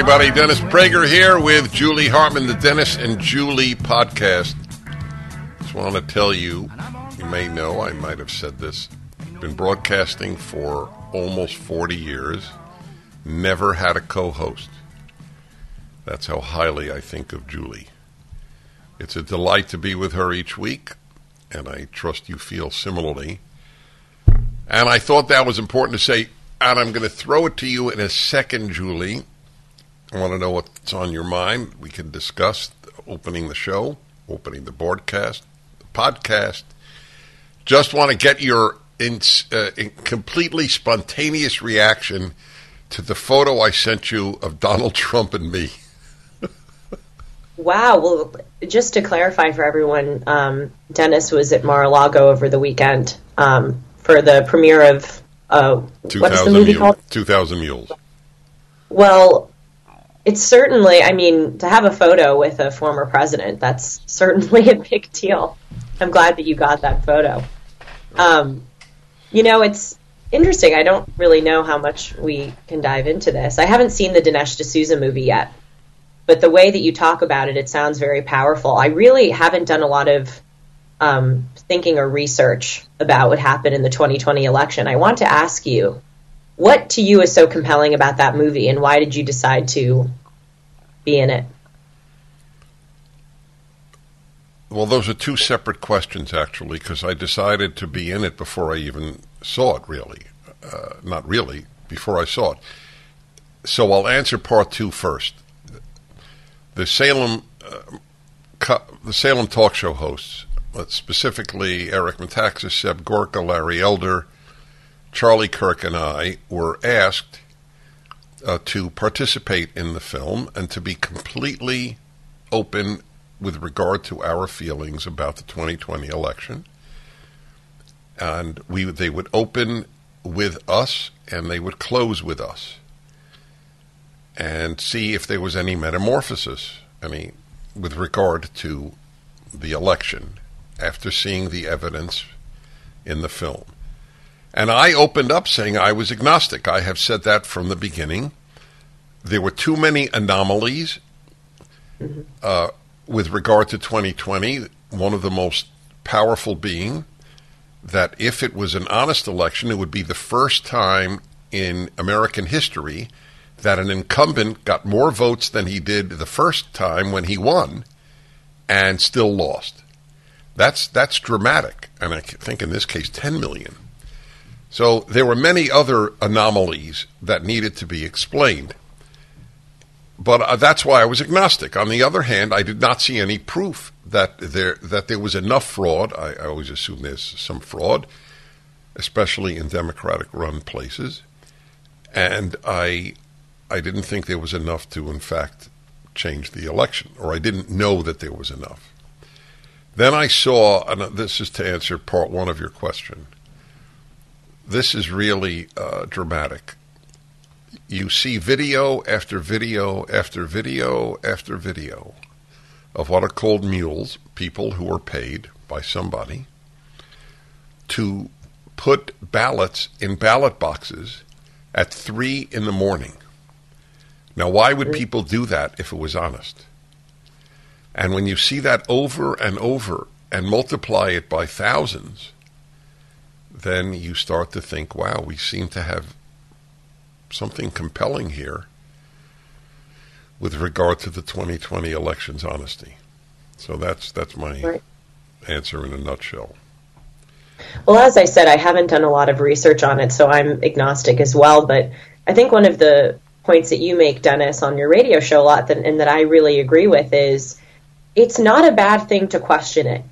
Everybody. Dennis Prager here with Julie Hartman, the Dennis and Julie podcast. Just want to tell you, you may know, I might have said this, been broadcasting for almost 40 years, never had a co host. That's how highly I think of Julie. It's a delight to be with her each week, and I trust you feel similarly. And I thought that was important to say, and I'm going to throw it to you in a second, Julie. I want to know what's on your mind. We can discuss opening the show, opening the broadcast, the podcast. Just want to get your in, uh, in completely spontaneous reaction to the photo I sent you of Donald Trump and me. Wow. Well, just to clarify for everyone, um, Dennis was at Mar-a-Lago over the weekend um, for the premiere of uh, what's the movie Mule- called? 2000 Mules. Well, it's certainly, I mean, to have a photo with a former president, that's certainly a big deal. I'm glad that you got that photo. Um, you know, it's interesting. I don't really know how much we can dive into this. I haven't seen the Dinesh D'Souza movie yet, but the way that you talk about it, it sounds very powerful. I really haven't done a lot of um, thinking or research about what happened in the 2020 election. I want to ask you, what to you is so compelling about that movie, and why did you decide to be in it? Well, those are two separate questions, actually, because I decided to be in it before I even saw it, really. Uh, not really, before I saw it. So I'll answer part two first. The Salem, uh, the Salem talk show hosts, uh, specifically Eric Metaxas, Seb Gorka, Larry Elder, Charlie Kirk, and I, were asked uh, to participate in the film and to be completely open with regard to our feelings about the 2020 election. And we they would open with us and they would close with us. And see if there was any metamorphosis, any with regard to the election after seeing the evidence in the film. And I opened up saying I was agnostic. I have said that from the beginning. There were too many anomalies uh, with regard to 2020. One of the most powerful being that if it was an honest election, it would be the first time in American history that an incumbent got more votes than he did the first time when he won and still lost. That's that's dramatic, and I think in this case, 10 million. So there were many other anomalies that needed to be explained. But uh, that's why I was agnostic. On the other hand, I did not see any proof that there that there was enough fraud. I, I always assume there's some fraud, especially in Democratic-run places, and I I didn't think there was enough to, in fact, change the election, or I didn't know that there was enough. Then I saw, and this is to answer part one of your question. This is really uh, dramatic. You see video after video after video after video of what are called mules, people who are paid by somebody to put ballots in ballot boxes at three in the morning. Now, why would people do that if it was honest? And when you see that over and over and multiply it by thousands, then you start to think, wow, we seem to have something compelling here with regard to the 2020 election's honesty. So that's that's my Right. answer in a nutshell. Well, as I said, I haven't done a lot of research on it, so I'm agnostic as well. But I think one of the points that you make, Dennis, on your radio show a lot, that, and that I really agree with, is it's not a bad thing to question it.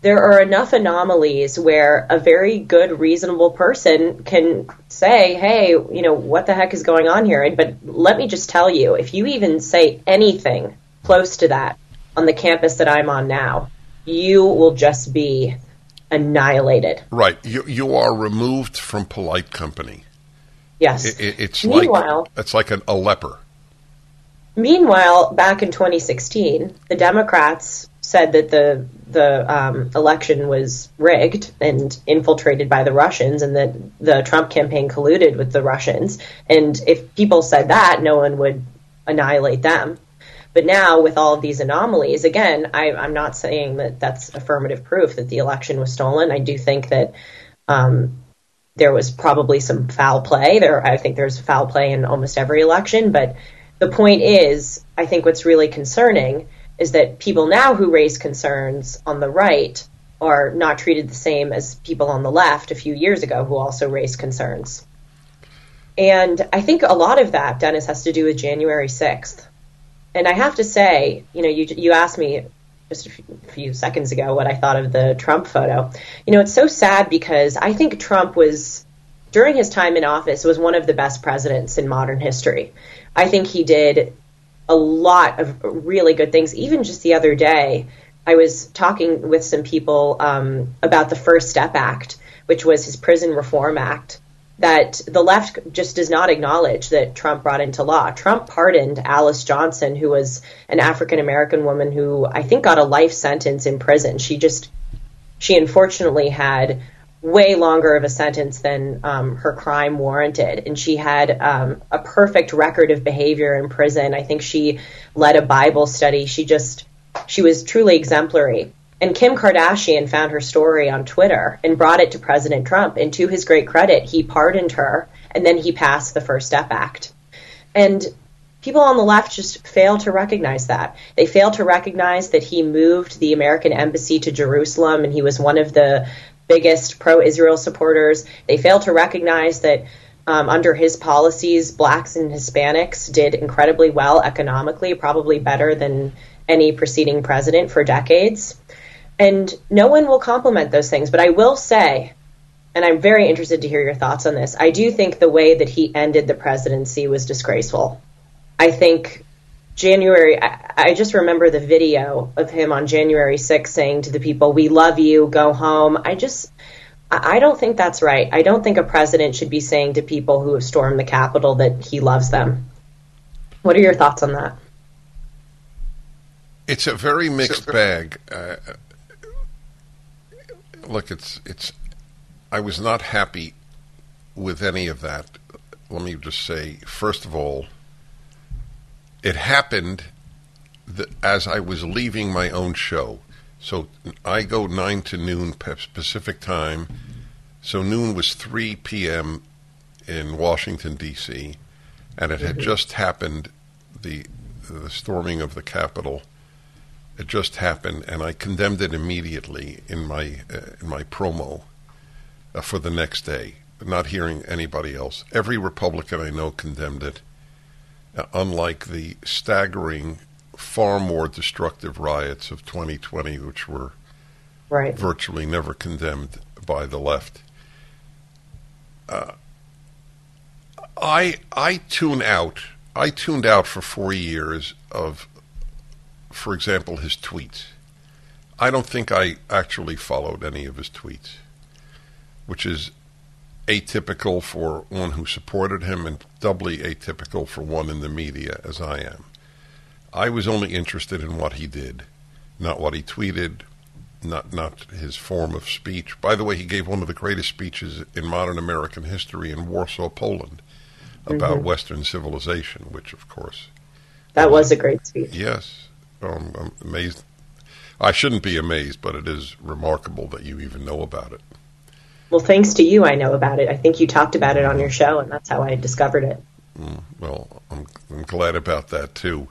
There are enough anomalies where a very good, reasonable person can say, hey, you know, what the heck is going on here? But let me just tell you, if you even say anything close to that on the campus that I'm on now, you will just be annihilated. Right. You, you are removed from polite company. Yes. It, it, it's Meanwhile, like it's like an, a leper. Meanwhile, back in 2016, the Democrats said that the the um, election was rigged and infiltrated by the Russians, and that the Trump campaign colluded with the Russians. And if people said that, no one would annihilate them. But now, with all of these anomalies, again, I, am not saying that that's affirmative proof that the election was stolen. I do think that um, there was probably some foul play. There, I think there's foul play in almost every election. But the point is, I think what's really concerning is that people now who raise concerns on the right are not treated the same as people on the left a few years ago who also raised concerns. And I think a lot of that, Dennis, has to do with January 6th. And I have to say, you know, you, you asked me just a few seconds ago what I thought of the Trump photo. You know, it's so sad because I think Trump was, during his time in office, was one of the best presidents in modern history. I think he did a lot of really good things. Even just the other day, I was talking with some people um, about the First Step Act, which was his Prison Reform Act that the left just does not acknowledge that Trump brought into law. Trump pardoned Alice Johnson, who was an African American woman who I think got a life sentence in prison. She just, she unfortunately had way longer of a sentence than um, her crime warranted. And she had um, a perfect record of behavior in prison. I think she led a Bible study. She just, she was truly exemplary. And Kim Kardashian found her story on Twitter and brought it to President Trump. And to his great credit, he pardoned her and then he passed the First Step Act. And people on the left just fail to recognize that. They fail to recognize that he moved the American embassy to Jerusalem and he was one of the biggest pro Israel supporters. They fail to recognize that um, under his policies, blacks and Hispanics did incredibly well economically, probably better than any preceding president for decades. And no one will compliment those things. But I will say, and I'm very interested to hear your thoughts on this, I do think the way that he ended the presidency was disgraceful. I think January, I, I, just remember the video of him on January 6th saying to the people, We love you, go home. I just, I don't think that's right. I don't think a president should be saying to people who have stormed the Capitol that he loves them. What are your thoughts on that? It's a very mixed bag. Uh, look, it's it's. I was not happy with any of that. Let me just say, first of all, it happened that as I was leaving my own show. So I go nine to noon Pacific time. So noon was three p.m. in Washington D.C., and it had mm-hmm. just happened the the storming of the Capitol it just happened, and I condemned it immediately in my uh, in my promo uh, for the next day. Not hearing anybody else. Every Republican I know condemned it. Uh, unlike the staggering, far more destructive riots of 2020, which were right. virtually never condemned by the left. Uh, I I tune out. I tuned out for four years of for example, his tweets. I don't think I actually followed any of his tweets, which is atypical for one who supported him and doubly atypical for one in the media as I am. I was only interested in what he did, not what he tweeted, not not his form of speech. By the way, he gave one of the greatest speeches in modern American history in Warsaw, Poland, about mm-hmm. Western civilization, which of course that was, was a great speech. Yes, um, I'm amazed. I shouldn't be amazed, but it is remarkable that you even know about it. Well, thanks to you, I know about it. I think you talked about it on your show, and that's how I discovered it. Mm, well, I'm, I'm glad about that too.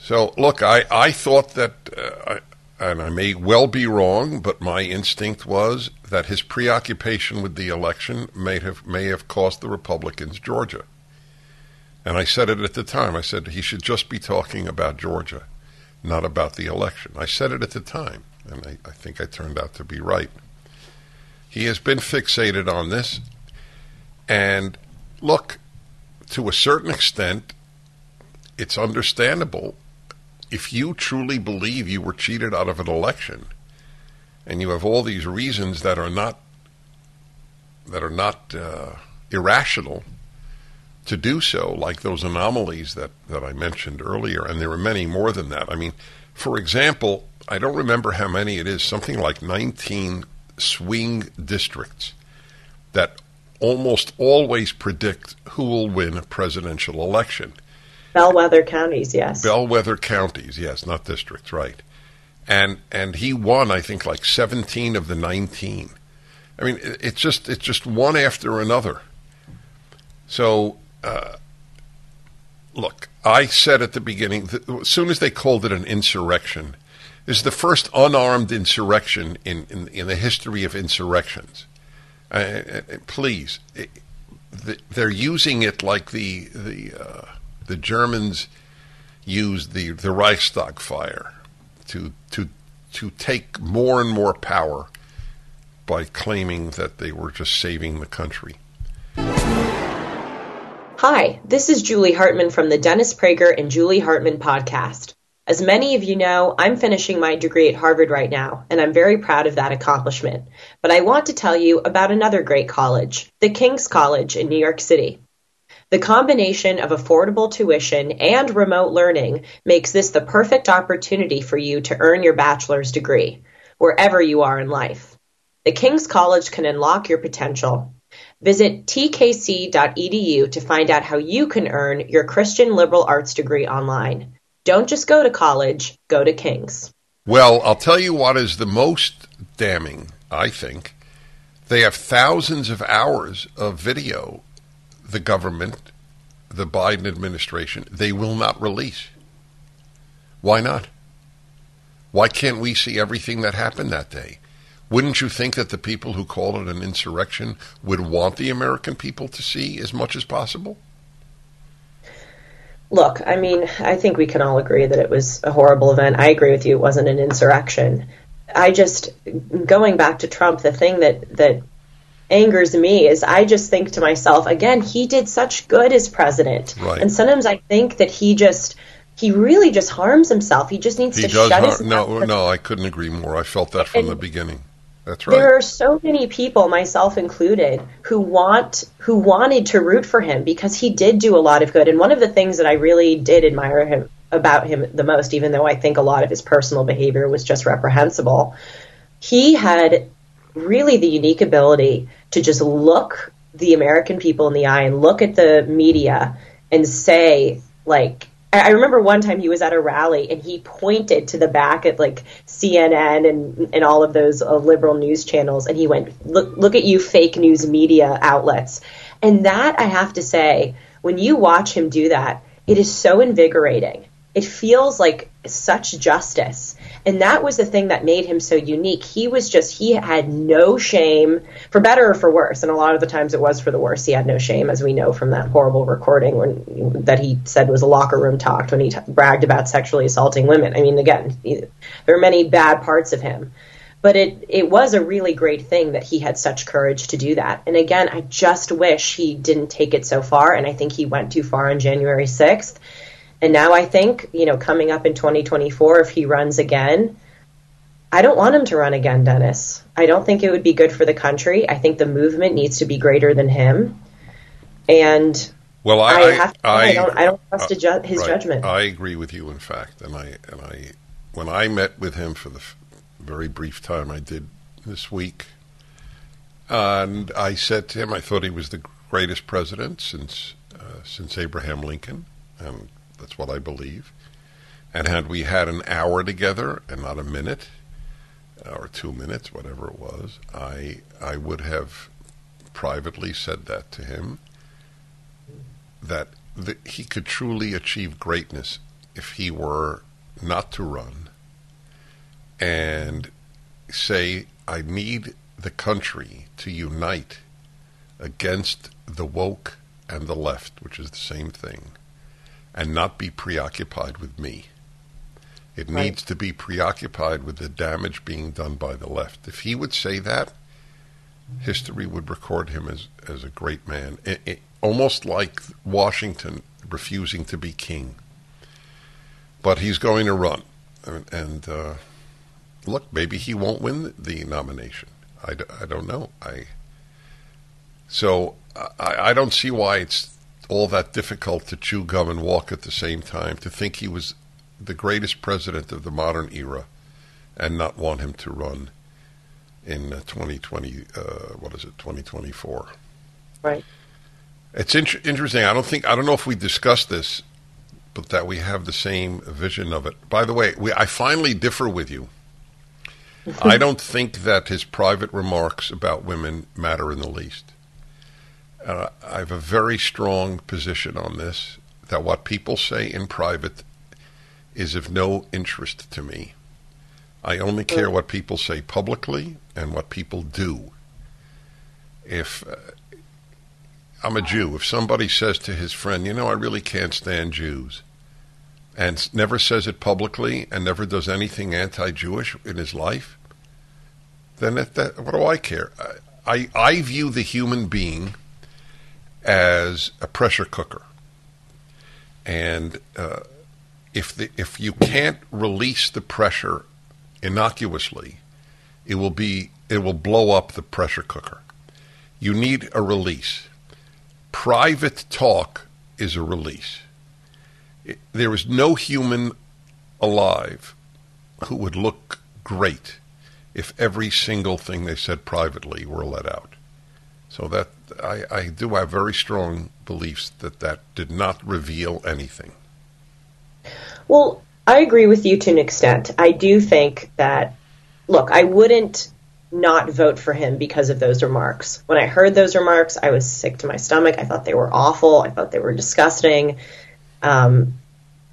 So, look, I, I thought that uh, and I may well be wrong, but my instinct was that his preoccupation with the election may have may have cost the Republicans Georgia. And I said it at the time. I said he should just be talking about Georgia, not about the election. I said it at the time, and I, I think I turned out to be right. He has been fixated on this, and look, to a certain extent, it's understandable if you truly believe you were cheated out of an election and you have all these reasons that are not that are not uh, irrational to do so, like those anomalies that, that I mentioned earlier, and there are many more than that. I mean, for example, I don't remember how many it is, something like 19 swing districts that almost always predict who will win a presidential election. Bellwether counties, yes. Bellwether counties, yes, not districts, right. And and he won, I think, like 17 of the 19. I mean, it's just it's just one after another. So, uh, look, I said at the beginning, that as soon as they called it an insurrection, this is the first unarmed insurrection in, in, in the history of insurrections. Uh, uh please, it, they're using it like the the uh, the Germans used the, the Reichstag fire to, to, to take more and more power by claiming that they were just saving the country. Hi, this is Julie Hartman from the Dennis Prager and Julie Hartman podcast. As many of you know, I'm finishing my degree at Harvard right now, and I'm very proud of that accomplishment. But I want to tell you about another great college, the King's College in New York City. The combination of affordable tuition and remote learning makes this the perfect opportunity for you to earn your bachelor's degree, wherever you are in life. The King's College can unlock your potential. Visit tkc.edu to find out how you can earn your Christian liberal arts degree online. Don't just go to college, go to King's. Well, I'll tell you what is the most damning, I think. They have thousands of hours of video the government, the Biden administration, they will not release. Why not? Why can't we see everything that happened that day? Wouldn't you think that the people who called it an insurrection would want the American people to see as much as possible? Look, I mean, I think we can all agree that it was a horrible event. I agree with you; it wasn't an insurrection. I just going back to Trump, the thing that that angers me is I just think to myself, again, he did such good as president. Right. And sometimes I think that he just he really just harms himself. He just needs he to does shut har- his no, no, I couldn't agree more. I felt that from And the beginning. That's right. There are so many people, myself included, who want who wanted to root for him because he did do a lot of good. And one of the things that I really did admire him about him the most, even though I think a lot of his personal behavior was just reprehensible, he had really the unique ability to just look the American people in the eye and look at the media and say, like, I remember one time he was at a rally and he pointed to the back at like CNN and and all of those uh, liberal news channels and he went, "Look look at you fake news media outlets." And that I have to say, when you watch him do that, it is so invigorating. It feels like such justice. And that was the thing that made him so unique. He was just, he had no shame, for better or for worse. And a lot of the times it was for the worse. He had no shame, as we know from that horrible recording when, that he said was a locker room talk when he t- bragged about sexually assaulting women. I mean, again, he, there are many bad parts of him. But it, it was a really great thing that he had such courage to do that. And again, I just wish he didn't take it so far. And I think he went too far on January 6th. And now I think, you know, coming up in 2024, if he runs again, I don't want him to run again, Dennis. I don't think it would be good for the country. I think the movement needs to be greater than him. And well, I, I, have to, I, I, don't, I don't trust uh, ju- his right. judgment. I agree with you, in fact, and I and I when I met with him for the f- very brief time I did this week, and I said to him, I thought he was the greatest president since uh, since Abraham Lincoln, and that's what I believe. And had we had an hour together and not a minute or two minutes, whatever it was, I I would have privately said that to him that the, he could truly achieve greatness if he were not to run and say, I need the country to unite against the woke and the left, which is the same thing, and not be preoccupied with me. It Right. needs to be preoccupied with the damage being done by the left. If he would say that, history would record him as, as a great man. It, it, almost like Washington refusing to be king. But he's going to run. And, and uh, look, maybe he won't win the nomination. I, d- I don't know. I So I, I don't see why it's all that difficult to chew gum and walk at the same time, to think he was the greatest president of the modern era and not want him to run in uh, 2020, uh, what is it, 2024. Right. It's int- interesting. I don't think I don't know if we discussed this, but that we have the same vision of it. By the way, we, I finally differ with you. I don't think that his private remarks about women matter in the least. Uh, I have a very strong position on this. That what people say in private is of no interest to me. I only care what people say publicly and what people do. If uh, I'm a Jew. If somebody says to his friend, you know, I really can't stand Jews, and never says it publicly and never does anything anti-Jewish in his life, then that, that, what do I care? I, I, I view the human being as a pressure cooker, and uh, if the, if you can't release the pressure innocuously, it will be it will blow up the pressure cooker. You need a release private talk is a release. It- There is no human alive who would look great if every single thing they said privately were let out. So that I, I do have very strong beliefs that that did not reveal anything. Well, I agree with you to an extent. I do think that, look, I wouldn't not vote for him because of those remarks. When I heard those remarks, I was sick to my stomach. I thought they were awful. I thought they were disgusting. Um,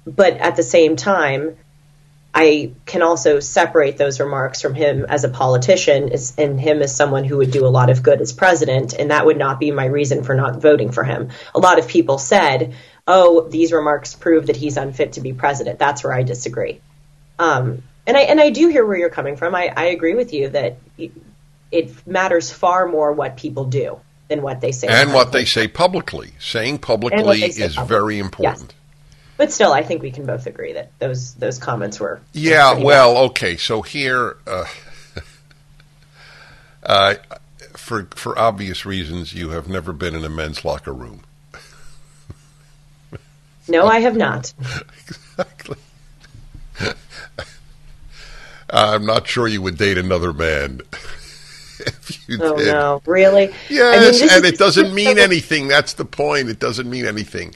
but at the same time, I can also separate those remarks from him as a politician and him as someone who would do a lot of good as president, and that would not be my reason for not voting for him. A lot of people said, "Oh, these remarks prove that he's unfit to be president." That's where I disagree. Um, and I and I do hear where you're coming from. I, I agree with you that it, matters far more what people do than what they say. And what they say publicly. Saying publicly say is publicly. very important. But still, I think we can both agree that those those comments were Yeah, well, okay. So here, uh, uh, for for obvious reasons, you have never been in a men's locker room. no, I have not. exactly. I'm not sure you would date another man if you Oh did. no, really? Yes, this and is- it doesn't mean anything. That's the point. It doesn't mean anything.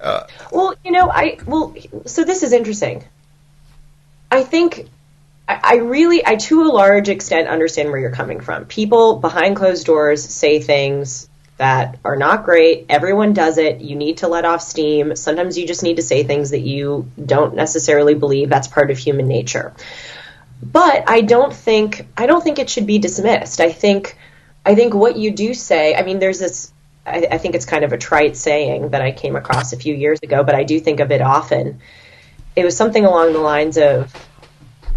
Uh, well, you know, I well, so this is interesting. I think I, I really, I to a large extent understand where you're coming from. People behind closed doors say things that are not great. Everyone does it. You need to let off steam. Sometimes you just need to say things that you don't necessarily believe. That's part of human nature. But I don't think I don't think it should be dismissed. I think I think what you do say. I mean, there's this. I, I think it's kind of a trite saying that I came across a few years ago, but I do think of it often. It was something along the lines of,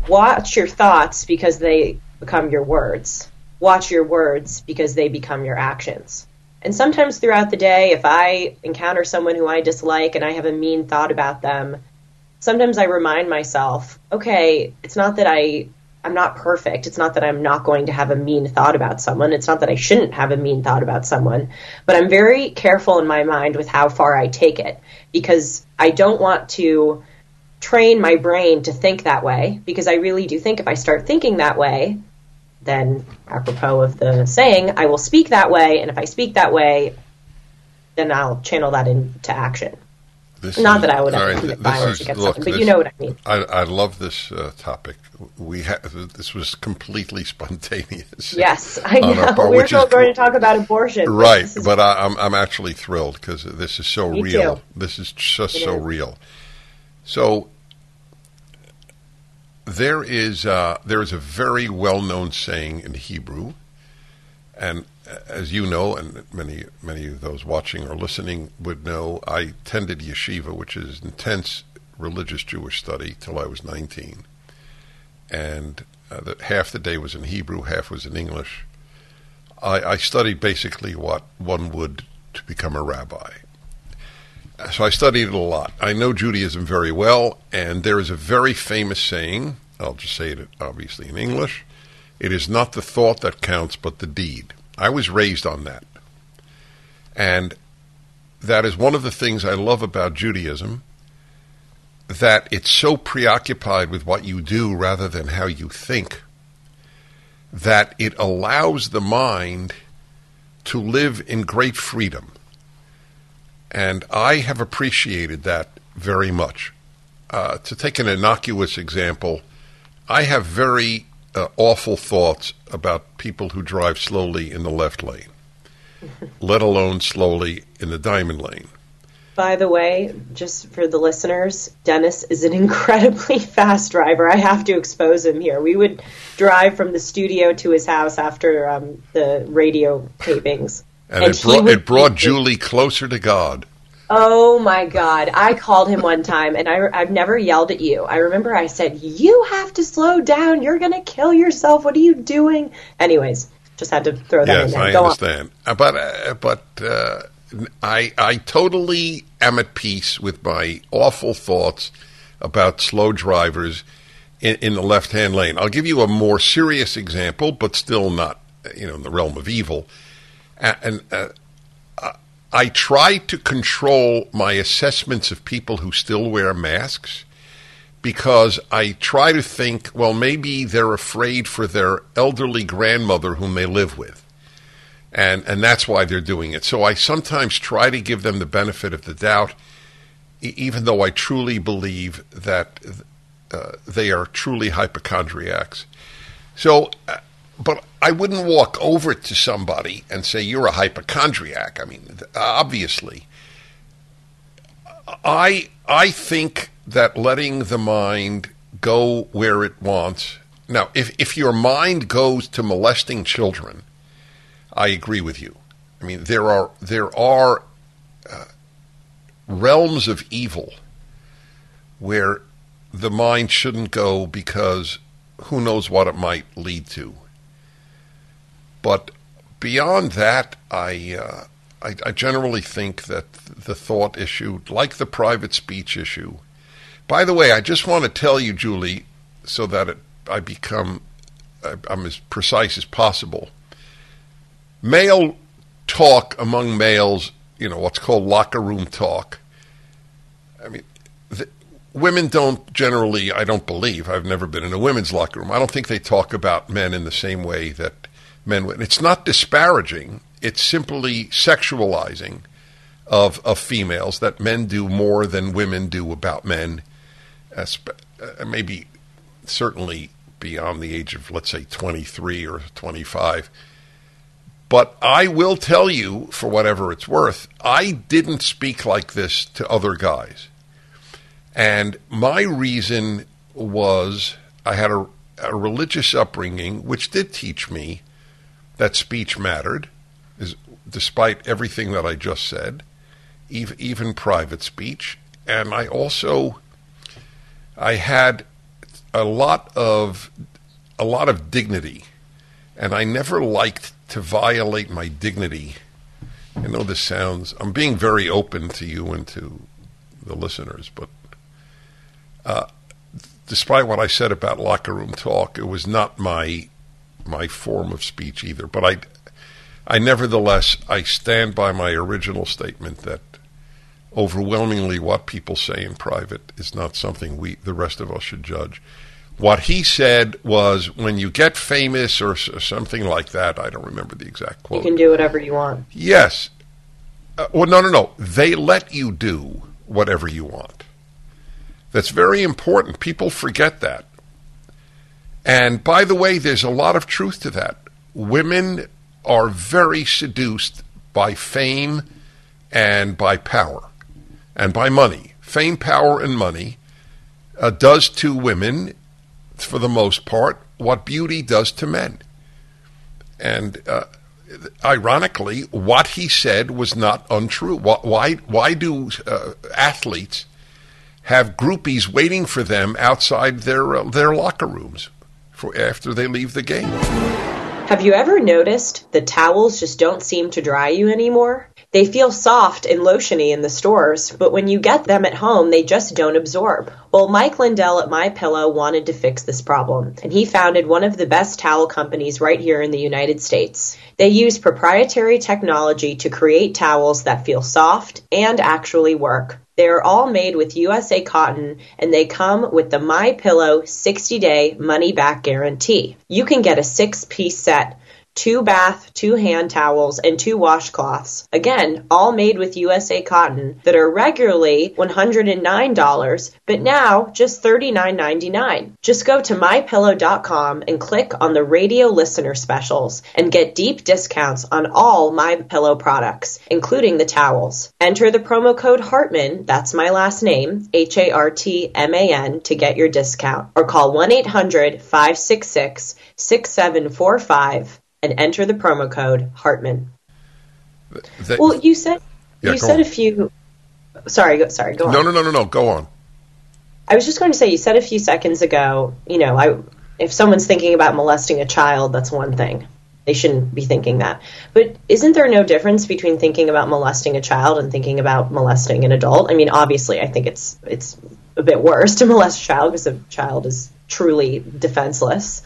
"Watch your thoughts because they become your words. Watch your words because they become your actions." And sometimes throughout the day, if I encounter someone who I dislike and I have a mean thought about them, sometimes I remind myself, okay, it's not that I I'm not perfect. It's not that I'm not going to have a mean thought about someone. It's not that I shouldn't have a mean thought about someone, but I'm very careful in my mind with how far I take it because I don't want to train my brain to think that way because I really do think if I start thinking that way, then apropos of the saying, I will speak that way, and if I speak that way, then I'll channel that into action. This Not is- that I would all ever right, commit this violence is- against look, someone, but this- you know what I mean. I, I love this uh, topic. We ha- this was completely spontaneous. Yes, I know. part, We're which still is- going to talk about abortion. Right, this is- but I, I'm I'm actually thrilled because this is so real. too. This is just It so is. real. So there is uh, there is a very well known saying in Hebrew, and as you know, and many many of those watching or listening would know, I attended yeshiva, which is intense religious Jewish study till I was 19, and uh, the, half the day was in Hebrew, half was in English. I, I studied basically what one would to become a rabbi. So I studied it a lot. I know Judaism very well, and there is a very famous saying. I'll just say it obviously in English. It is not the thought that counts, but the deed. I was raised on that. And that is one of the things I love about Judaism that it's so preoccupied with what you do rather than how you think that it allows the mind to live in great freedom. And I have appreciated that very much. Uh, to take an innocuous example, I have very uh, awful thoughts about people who drive slowly in the left lane, let alone slowly in the diamond lane. By the way, just for the listeners, Dennis is an incredibly fast driver. I have to expose him here. We would drive from the studio to his house after um, the radio tapings. And, and it, brought, it brought Julie closer to God. Oh my God. I called him one time and I, I've never yelled at you. I remember I said, You have to slow down. You're going to kill yourself. What are you doing? Anyways, just had to throw that yes, in there. I Go understand. On. Uh, but, uh, but, uh, I I totally am at peace with my awful thoughts about slow drivers in, in the left hand lane. I'll give you a more serious example, but still not you know in the realm of evil. And uh, I try to control my assessments of people who still wear masks because I try to think, well, maybe they're afraid for their elderly grandmother whom they live with and and that's why they're doing it. So I sometimes try to give them the benefit of the doubt, even though I truly believe that uh, they are truly hypochondriacs. So, uh, but I wouldn't walk over to somebody and say you're a hypochondriac. I mean, obviously, I I think that letting the mind go where it wants. Now, if if your mind goes to molesting children I agree with you. I mean, there are there are uh, realms of evil where the mind shouldn't go because who knows what it might lead to. But beyond that, I, uh, I, I generally think that the thought issue, like the private speech issue. By the way, I just want to tell you, Julie, so that it, I become I'm as precise as possible male talk among males, you know, what's called locker room talk. I mean, the, women don't generally, I don't believe, I've never been in a women's locker room. I don't think they talk about men in the same way that men. It's not disparaging, it's simply sexualizing of, of females that men do more than women do about men. Uh, maybe, certainly beyond the age of, let's say, 23 or 25 but I will tell you, for whatever it's worth, I didn't speak like this to other guys. And my reason was I had a, a religious upbringing, which did teach me that speech mattered, is, despite everything that I just said, even, even private speech. And I also, I had a lot of, a lot of dignity, and I never liked to violate my dignity. I know this sounds, I'm being very open to you and to the listeners, but uh, despite what I said about locker room talk, it was not my my form of speech either. But I, I nevertheless, I stand by my original statement that overwhelmingly what people say in private is not something we, the rest of us, should judge. What he said was, when you get famous or, or something like that, I don't remember the exact quote. You can do whatever you want. Yes. Uh, well, no, no, no. They let you do whatever you want. That's very important. People forget that. And by the way, there's a lot of truth to that. Women are very seduced by fame and by power and by money. Fame, power, and money uh, does to women for the most part, what beauty does to men. And uh, ironically, what he said was not untrue. Why, why do uh, athletes have groupies waiting for them outside their, uh, their locker rooms for after they leave the game? Have you ever noticed the towels just don't seem to dry you anymore? They feel soft and lotiony in the stores, but when you get them at home, they just don't absorb. Well, Mike Lindell at My Pillow wanted to fix this problem, and he founded one of the best towel companies right here in the United States. They use proprietary technology to create towels that feel soft and actually work. They are all made with USA cotton and they come with the My Pillow 60-day money back guarantee. You can get a 6-piece set two bath, two hand towels, and two washcloths. Again, all made with USA cotton that are regularly $109, but now just $39.99. Just go to mypillow.com and click on the radio listener specials and get deep discounts on all My Pillow products, including the towels. Enter the promo code Hartman, that's my last name, H A R T M A N, to get your discount, or call 1 800 566 6745 and enter the promo code Hartman. Well, you said yeah, you said on. a few. Sorry, go, sorry, go on. No, no, no, no, no. Go on. I was just going to say you said a few seconds ago. You know, I if someone's thinking about molesting a child, that's one thing. They shouldn't be thinking that. But isn't there no difference between thinking about molesting a child and thinking about molesting an adult? I mean, obviously, I think it's it's a bit worse to molest a child because a child is truly defenseless.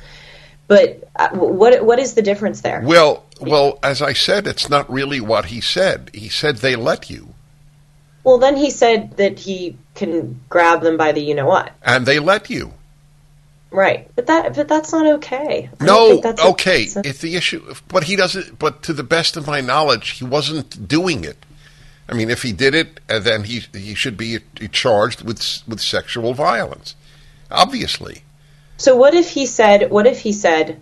But uh, what what is the difference there? Well, well, as I said, it's not really what he said. He said they let you. Well, then he said that he can grab them by the you know what, and they let you. Right, but that but that's not okay. I no, okay. A, it's the issue, but he doesn't. But to the best of my knowledge, he wasn't doing it. I mean, if he did it, uh, then he he should be charged with with sexual violence, obviously. So what if he said, what if he said,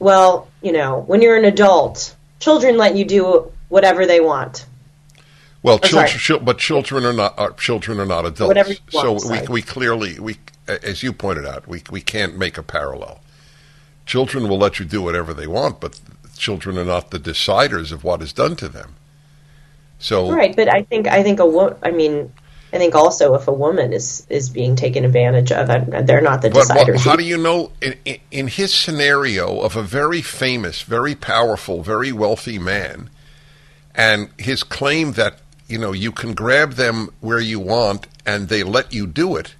well, you know, when you're an adult, children let you do whatever they want. Well, children, but children are not are, children are not adults. Whatever want, so we, we clearly we as you pointed out, we we can't make a parallel. Children will let you do whatever they want, but children are not the deciders of what is done to them. So right, but I think I think a I mean I think also if a woman is is being taken advantage of, they're not the but, deciders. how do you know in, in his scenario of a very famous, very powerful, very wealthy man, and his claim that you know you can grab them where you want and they let you do it.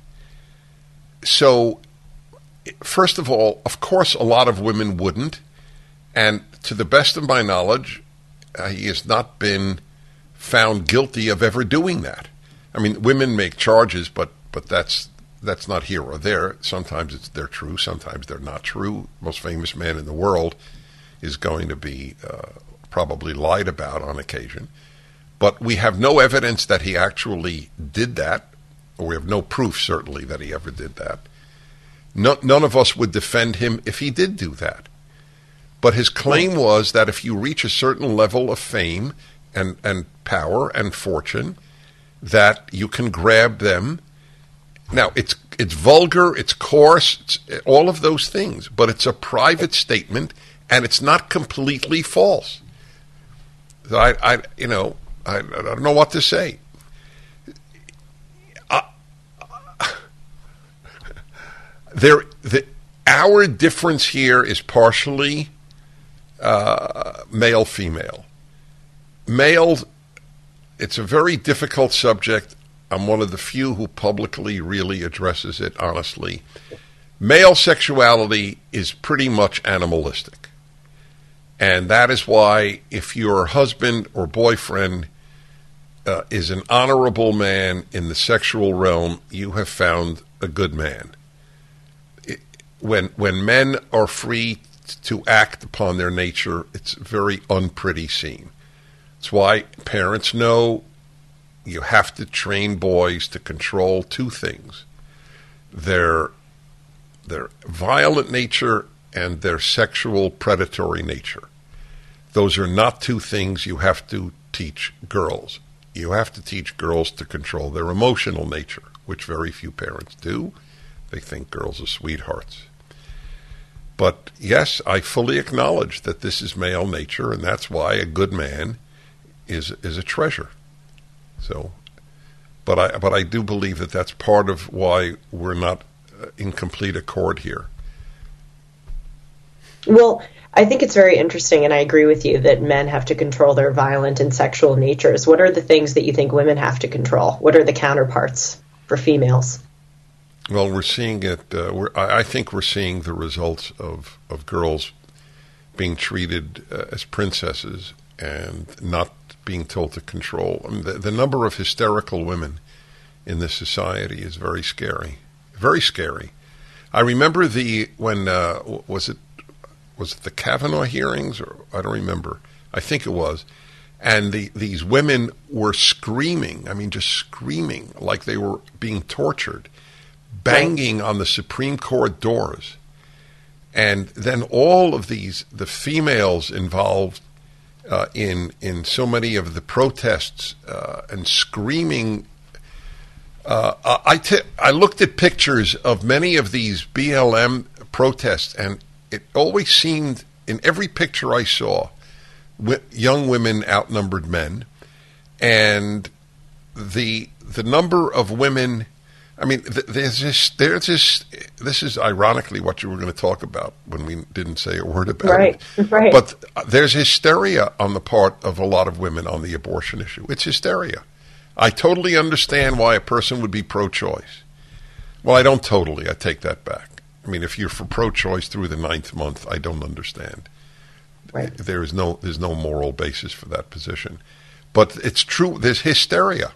So, first of all, of course, a lot of women wouldn't, and to the best of my knowledge, uh, he has not been found guilty of ever doing that. I mean, women make charges, but but that's that's not here or there. Sometimes it's they're true, sometimes they're not true. Most famous man in the world is going to be uh, probably lied about on occasion, but we have no evidence that he actually did that, or we have no proof certainly that he ever did that. No, none of us would defend him if he did do that. But his claim was that if you reach a certain level of fame and, and power and fortune, that you can grab them. Now, it's it's vulgar, it's coarse, it's all of those things, but it's a private statement and it's not completely false. I, I you know, I, I don't know what to say. There, the, our difference here is partially uh, male female. Males it's a very difficult subject. I'm one of the few who publicly really addresses it honestly. Male sexuality is pretty much animalistic. And that is why, if your husband or boyfriend uh, is an honorable man in the sexual realm, you have found a good man. It, when, when men are free to act upon their nature, it's a very unpretty scene. That's why parents know you have to train boys to control two things their their violent nature and their sexual predatory nature. Those are not two things you have to teach girls. You have to teach girls to control their emotional nature, which very few parents do. They think girls are sweethearts. But yes, I fully acknowledge that this is male nature, and that's why a good man is is a treasure. So, but I but I do believe that that's part of why we're not uh, in complete accord here. Well, I think it's very interesting, and I agree with you that men have to control their violent and sexual natures. What are the things that you think women have to control? What are the counterparts for females? Well, we're seeing it. Uh, we're, I think we're seeing the results of, of girls being treated uh, as princesses and not being told to control. I mean, the, the number of hysterical women in this society is very scary. Very scary. I remember the when uh, was it was it the Kavanaugh hearings or I don't remember. I think it was. And the, these women were screaming, I mean, just screaming like they were being tortured banging on the Supreme Court doors. And then all of these, the females involved uh, in in so many of the protests uh, and screaming. Uh, I, t- I looked at pictures of many of these BLM protests, and it always seemed in every picture I saw, w- young women outnumbered men, and the the number of women I mean, there's this, there's this, this is ironically what you were going to talk about when we didn't say a word about right, it. Right. But uh, there's hysteria on the part of a lot of women on the abortion issue. It's hysteria. I totally understand why a person would be pro choice. Well, I don't totally. I take that back. I mean, if you're for pro choice through the ninth month, I don't understand. Right. There is no, there's no moral basis for that position. But it's true, there's hysteria.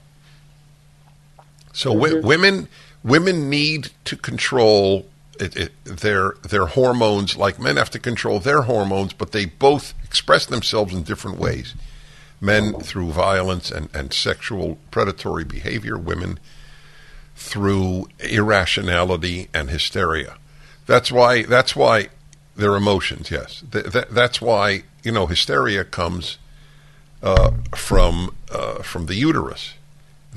So w- women women need to control it, it, their their hormones like men have to control their hormones, but they both express themselves in different ways. Men through violence and, and sexual predatory behavior, women through irrationality and hysteria. That's why that's why their emotions. Yes, th- th- that's why you know hysteria comes uh, from uh, from the uterus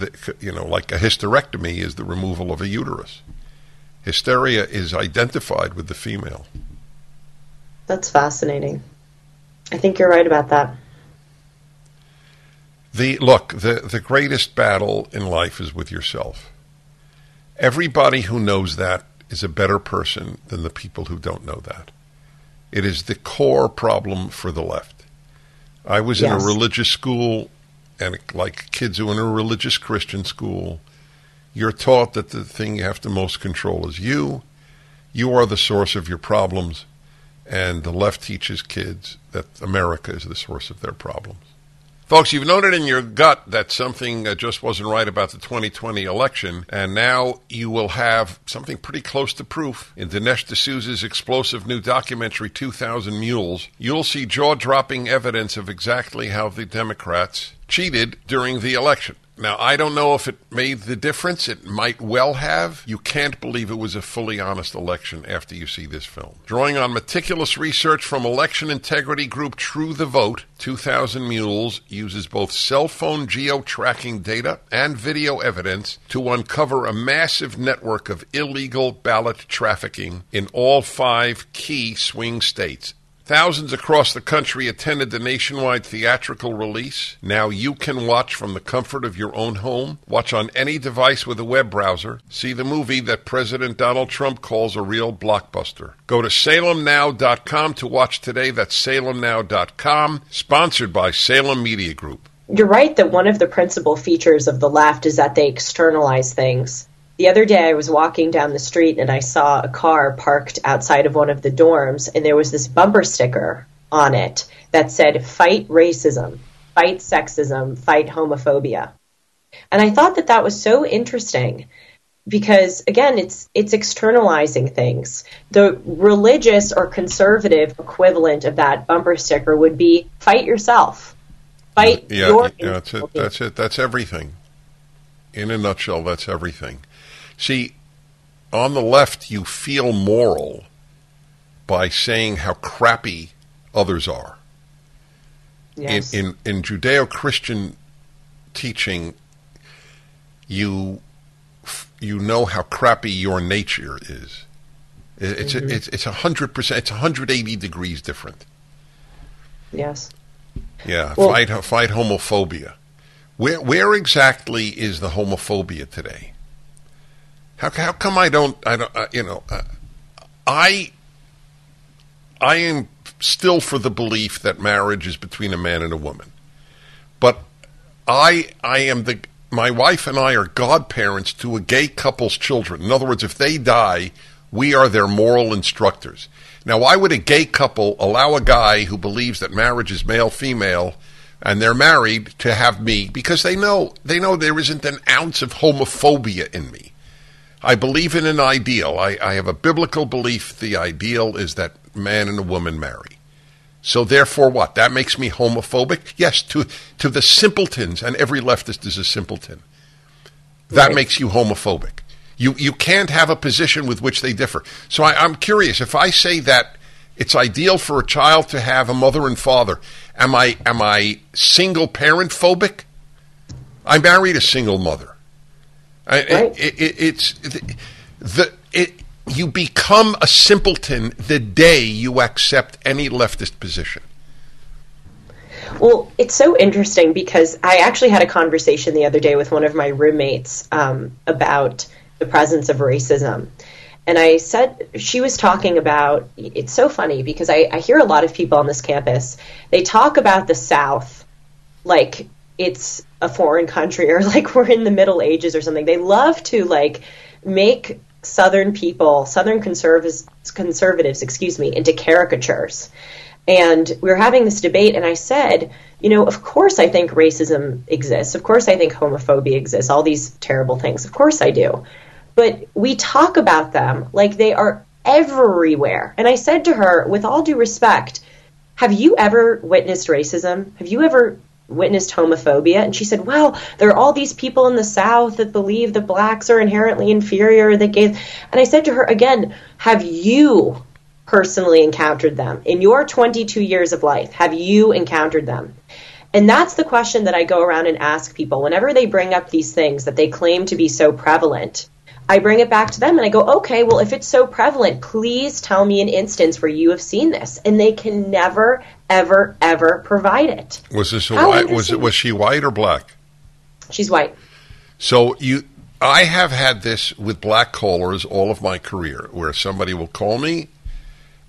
the, you know, like a hysterectomy is the removal of a uterus. Hysteria is identified with the female. That's fascinating. I think you're right about that. The look, the the greatest battle in life is with yourself. Everybody who knows that is a better person than the people who don't know that. It is the core problem for the left. I was yes. in a religious school and like kids who are in a religious Christian school, you're taught that the thing you have to most control is you. You are the source of your problems, and the left teaches kids that America is the source of their problems. Folks, you've known it in your gut that something just wasn't right about the 2020 election, and now you will have something pretty close to proof. In Dinesh D'Souza's explosive new documentary, 2000 Mules, you'll see jaw dropping evidence of exactly how the Democrats cheated during the election. Now, I don't know if it made the difference. It might well have. You can't believe it was a fully honest election after you see this film. Drawing on meticulous research from election integrity group True the Vote, 2000 Mules uses both cell phone geo tracking data and video evidence to uncover a massive network of illegal ballot trafficking in all five key swing states Thousands across the country attended the nationwide theatrical release. Now you can watch from the comfort of your own home, watch on any device with a web browser, see the movie that President Donald Trump calls a real blockbuster. Go to salemnow.com to watch today. That's salemnow.com, sponsored by Salem Media Group. You're right that one of the principal features of the left is that they externalize things. The other day I was walking down the street and I saw a car parked outside of one of the dorms and there was this bumper sticker on it that said fight racism, fight sexism, fight homophobia. And I thought that that was so interesting because again it's it's externalizing things. The religious or conservative equivalent of that bumper sticker would be fight yourself. Fight yeah, your yeah, that's it. That's it. That's everything. In a nutshell, that's everything. See, on the left, you feel moral by saying how crappy others are. Yes. In, in, in Judeo Christian teaching, you you know how crappy your nature is. It's Mm-hmm. a, it's it's a hundred percent. It's 180 degrees different. Yes. Yeah, Well- fight fight homophobia. Where where exactly is the homophobia today? How how come I don't I don't uh, you know uh, I I am still for the belief that marriage is between a man and a woman, but I I am the my wife and I are godparents to a gay couple's children. In other words, if they die, we are their moral instructors. Now, why would a gay couple allow a guy who believes that marriage is male female and they're married to have me because they know they know there isn't an ounce of homophobia in me. I believe in an ideal. I, I have a biblical belief the ideal is that man and a woman marry. So therefore what? That makes me homophobic? Yes, to to the simpletons, and every leftist is a simpleton. That Right. makes you homophobic. You you can't have a position with which they differ. So I, I'm curious, if I say that it's ideal for a child to have a mother and father, am I am I single parent phobic? I married a single mother. I, Right. it, it, it's the it. You become a simpleton the day you accept any leftist position. Well, it's so interesting because I actually had a conversation the other day with one of my roommates um, about the presence of racism. And I said, she was talking about, it's so funny because I, I hear a lot of people on this campus, they talk about the South like it's a foreign country or like we're in the Middle Ages or something. They love to like make Southern people, Southern conservatives, conservatives, excuse me, into caricatures. And we were having this debate, and I said, you know, of course I think racism exists. Of course I think homophobia exists, all these terrible things. Of course I do. But we talk about them like they are everywhere. And I said to her, with all due respect, have you ever witnessed racism? Have you ever witnessed homophobia? And she said, well, there are all these people in the South that believe that blacks are inherently inferior, that gays. And I said to her again, have you personally encountered them in your 22 years of life? Have you encountered them? And that's the question that I go around and ask people whenever they bring up these things that they claim to be so prevalent. I bring it back to them and I go, okay, well, if it's so prevalent, please tell me an instance where you have seen this. And they can never, ever, ever provide it. Was this a How white, was it was she white or black? She's white. So you, I have had this with black callers all of my career, where somebody will call me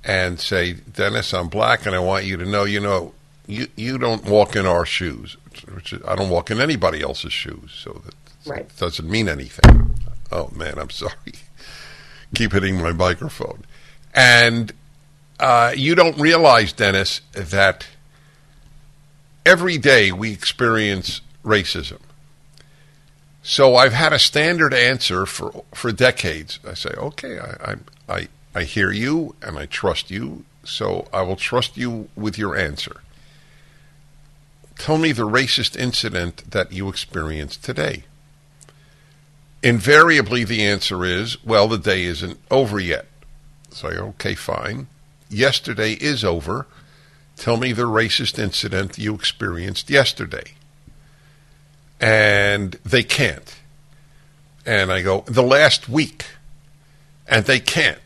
and say, "Dennis, I'm black, and I want you to know, you know, you you don't walk in our shoes. Which is- I don't walk in anybody else's shoes, so that Right. doesn't mean anything." Oh man, I'm sorry. Keep hitting my microphone, and uh, you don't realize, Dennis, that every day we experience racism. So I've had a standard answer for for decades. I say, okay, I, I I I hear you and I trust you, so I will trust you with your answer. Tell me the racist incident that you experienced today. Invariably, the answer is, well, the day isn't over yet. So, okay, fine. Yesterday is over. Tell me the racist incident you experienced yesterday and they can't. And I go, the last week, and they can't.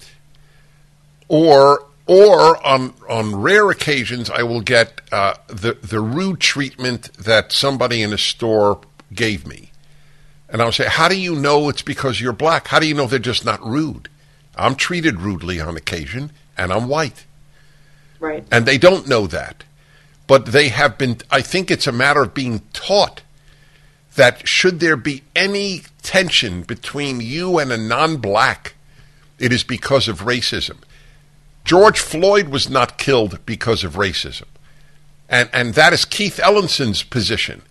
Or, or on on rare occasions, I will get uh, the the rude treatment that somebody in a store gave me, and I'll say, "How do you know it's because you're black? How do you know they're just not rude? I'm treated rudely on occasion, and I'm white." Right. and they don't know that. But they have been, I think it's a matter of being taught that should there be any tension between you and a non black, it is because of racism. George Floyd was not killed because of racism. And, and that is Keith Ellison's position.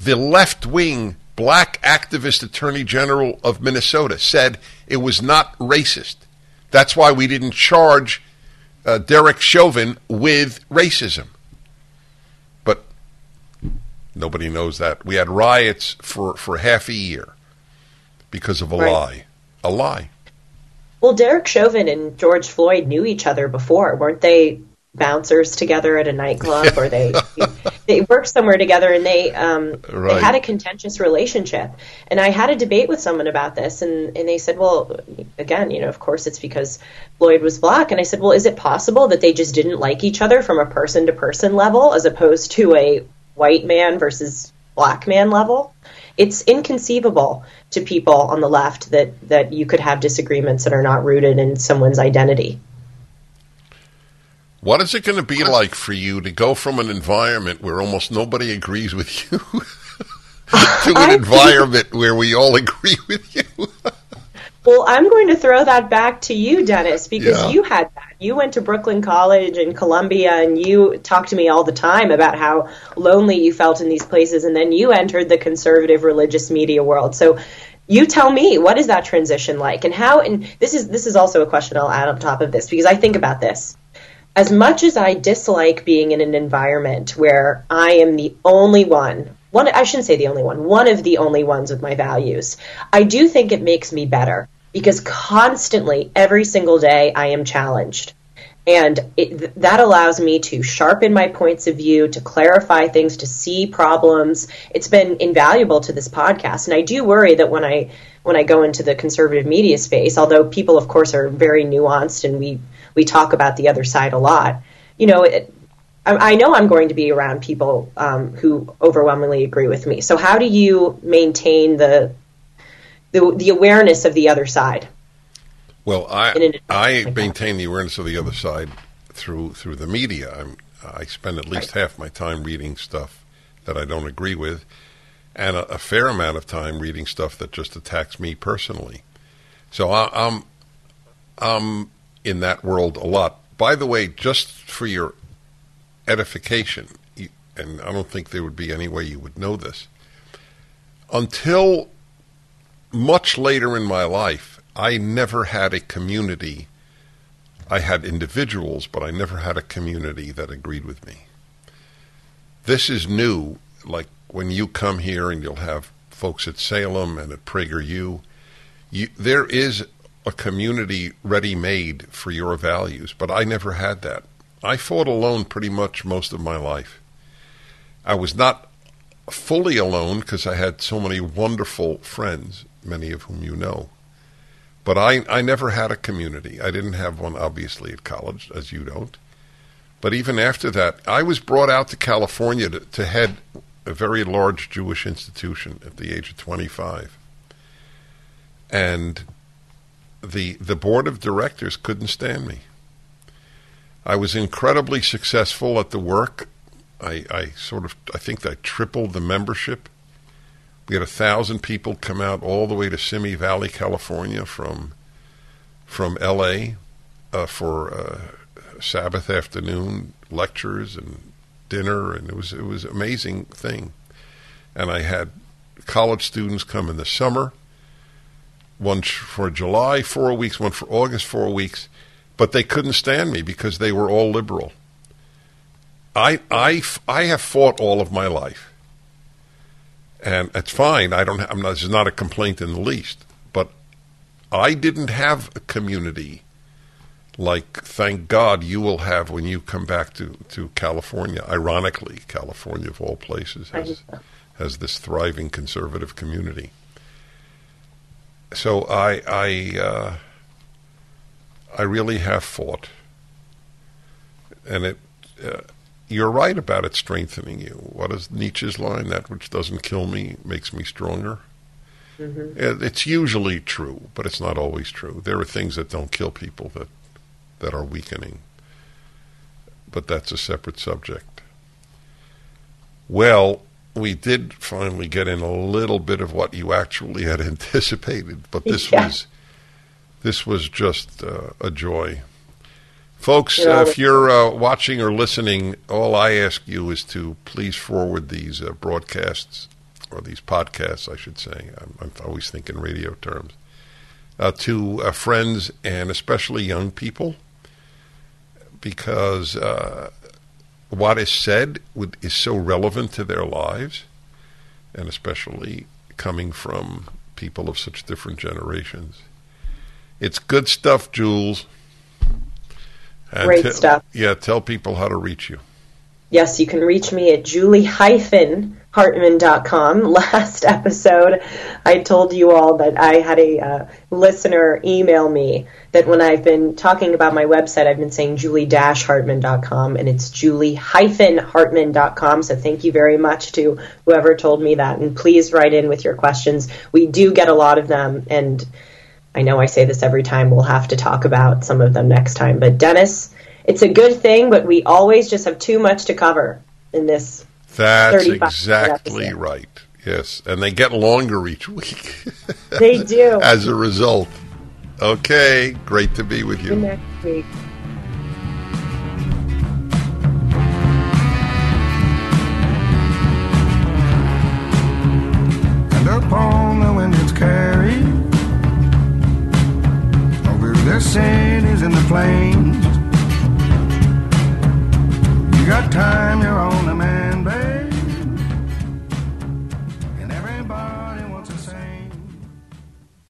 The left wing black activist attorney general of Minnesota said it was not racist. That's why we didn't charge uh, Derek Chauvin with racism. But nobody knows that. We had riots for, for half a year because of a Right. lie. A lie. Well, Derek Chauvin and George Floyd knew each other before, weren't they? Bouncers together at a nightclub or they they worked somewhere together and they um Right. they had a contentious relationship. And i had a debate with someone about this and and they said well again you know of course it's because Floyd was black. And i said well is it possible that they just didn't like each other from a person to person level as opposed to a white man versus black man level? It's inconceivable to people on the left that that you could have disagreements that are not rooted in someone's identity What is it going to be like for you to go from an environment where almost nobody agrees with you to an environment where we all agree with you? Well, I'm going to throw that back to you, Dennis, because Yeah. you had that. You went to Brooklyn College and Columbia, and you talked to me all the time about how lonely you felt in these places, and then you entered the conservative religious media world. So, you tell me what is that transition like, and how? And this is this is also a question I'll add on top of this because I think about this. As much as I dislike being in an environment where I am the only one, one I shouldn't say the only one, one of the only ones with my values, I do think it makes me better because constantly, every single day, I am challenged. And it, that allows me to sharpen my points of view, to clarify things, to see problems. It's been invaluable to this podcast. And I do worry that when I when I go into the conservative media space, although people, of course, are very nuanced and we we talk about the other side a lot, you know, it, I, I know I'm going to be around people um, who overwhelmingly agree with me. So how do you maintain the the, the awareness of the other side? Well, I I like maintain the awareness of the other side through through the media. I'm, I spend at least half my time reading stuff that I don't agree with, and a, a fair amount of time reading stuff that just attacks me personally. So I, I'm I'm in that world a lot. By the way, just for your edification, and I don't think there would be any way you would know this. Until much later in my life, I never had a community. I had individuals, but I never had a community that agreed with me. This is new. Like when you come here and you'll have folks at Salem and at PragerU, you, there is a community ready made for your values, but I never had that. I fought alone pretty much most of my life. I was not fully alone because I had so many wonderful friends, many of whom you know. But I, I never had a community. I didn't have one, obviously, at college, as you don't. But even after that, I was brought out to California to, to head a very large Jewish institution at the age of 25. And the, the board of directors couldn't stand me. I was incredibly successful at the work. I, I sort of, I think I tripled the membership. We had a thousand people come out all the way to Simi Valley, California, from from L.A. Uh, for uh, Sabbath afternoon lectures and dinner, and it was it was an amazing thing. And I had college students come in the summer, one for July four weeks, one for August four weeks, but they couldn't stand me because they were all liberal. I I I have fought all of my life and it's fine. I don't. I'm not. This is not a complaint in the least. But I didn't have a community like, thank God, you will have when you come back to to California. Ironically, California of all places has has this thriving conservative community. So I I uh, I really have fought, and it. Uh, you're right about it strengthening you. What is Nietzsche's line? That which doesn't kill me makes me stronger. Mm-hmm. It's usually true, but it's not always true. There are things that don't kill people that that are weakening. But that's a separate subject. Well, we did finally get in a little bit of what you actually had anticipated, but this Yeah. was this was just uh, a joy. Folks, uh, if you're uh, watching or listening, all I ask you is to please forward these uh, broadcasts, or these podcasts, I should say. I'm, I'm always thinking radio terms, uh, to uh, friends and especially young people, because uh, what is said would, is so relevant to their lives, and especially coming from people of such different generations. It's good stuff, Jules. And Great te- stuff. Yeah, tell people how to reach you. Yes, you can reach me at julie-hartman.com. Last episode, I told you all that I had a uh, listener email me that when I've been talking about my website, I've been saying julie-hartman.com, and it's julie-hartman.com. So thank you very much to whoever told me that, and please write in with your questions. We do get a lot of them, and I know I say this every time. We'll have to talk about some of them next time. But Dennis, it's a good thing, but we always just have too much to cover in this. That's exactly right. Yes, and they get longer each week They do. as a result. Okay, great to be with you. you next week.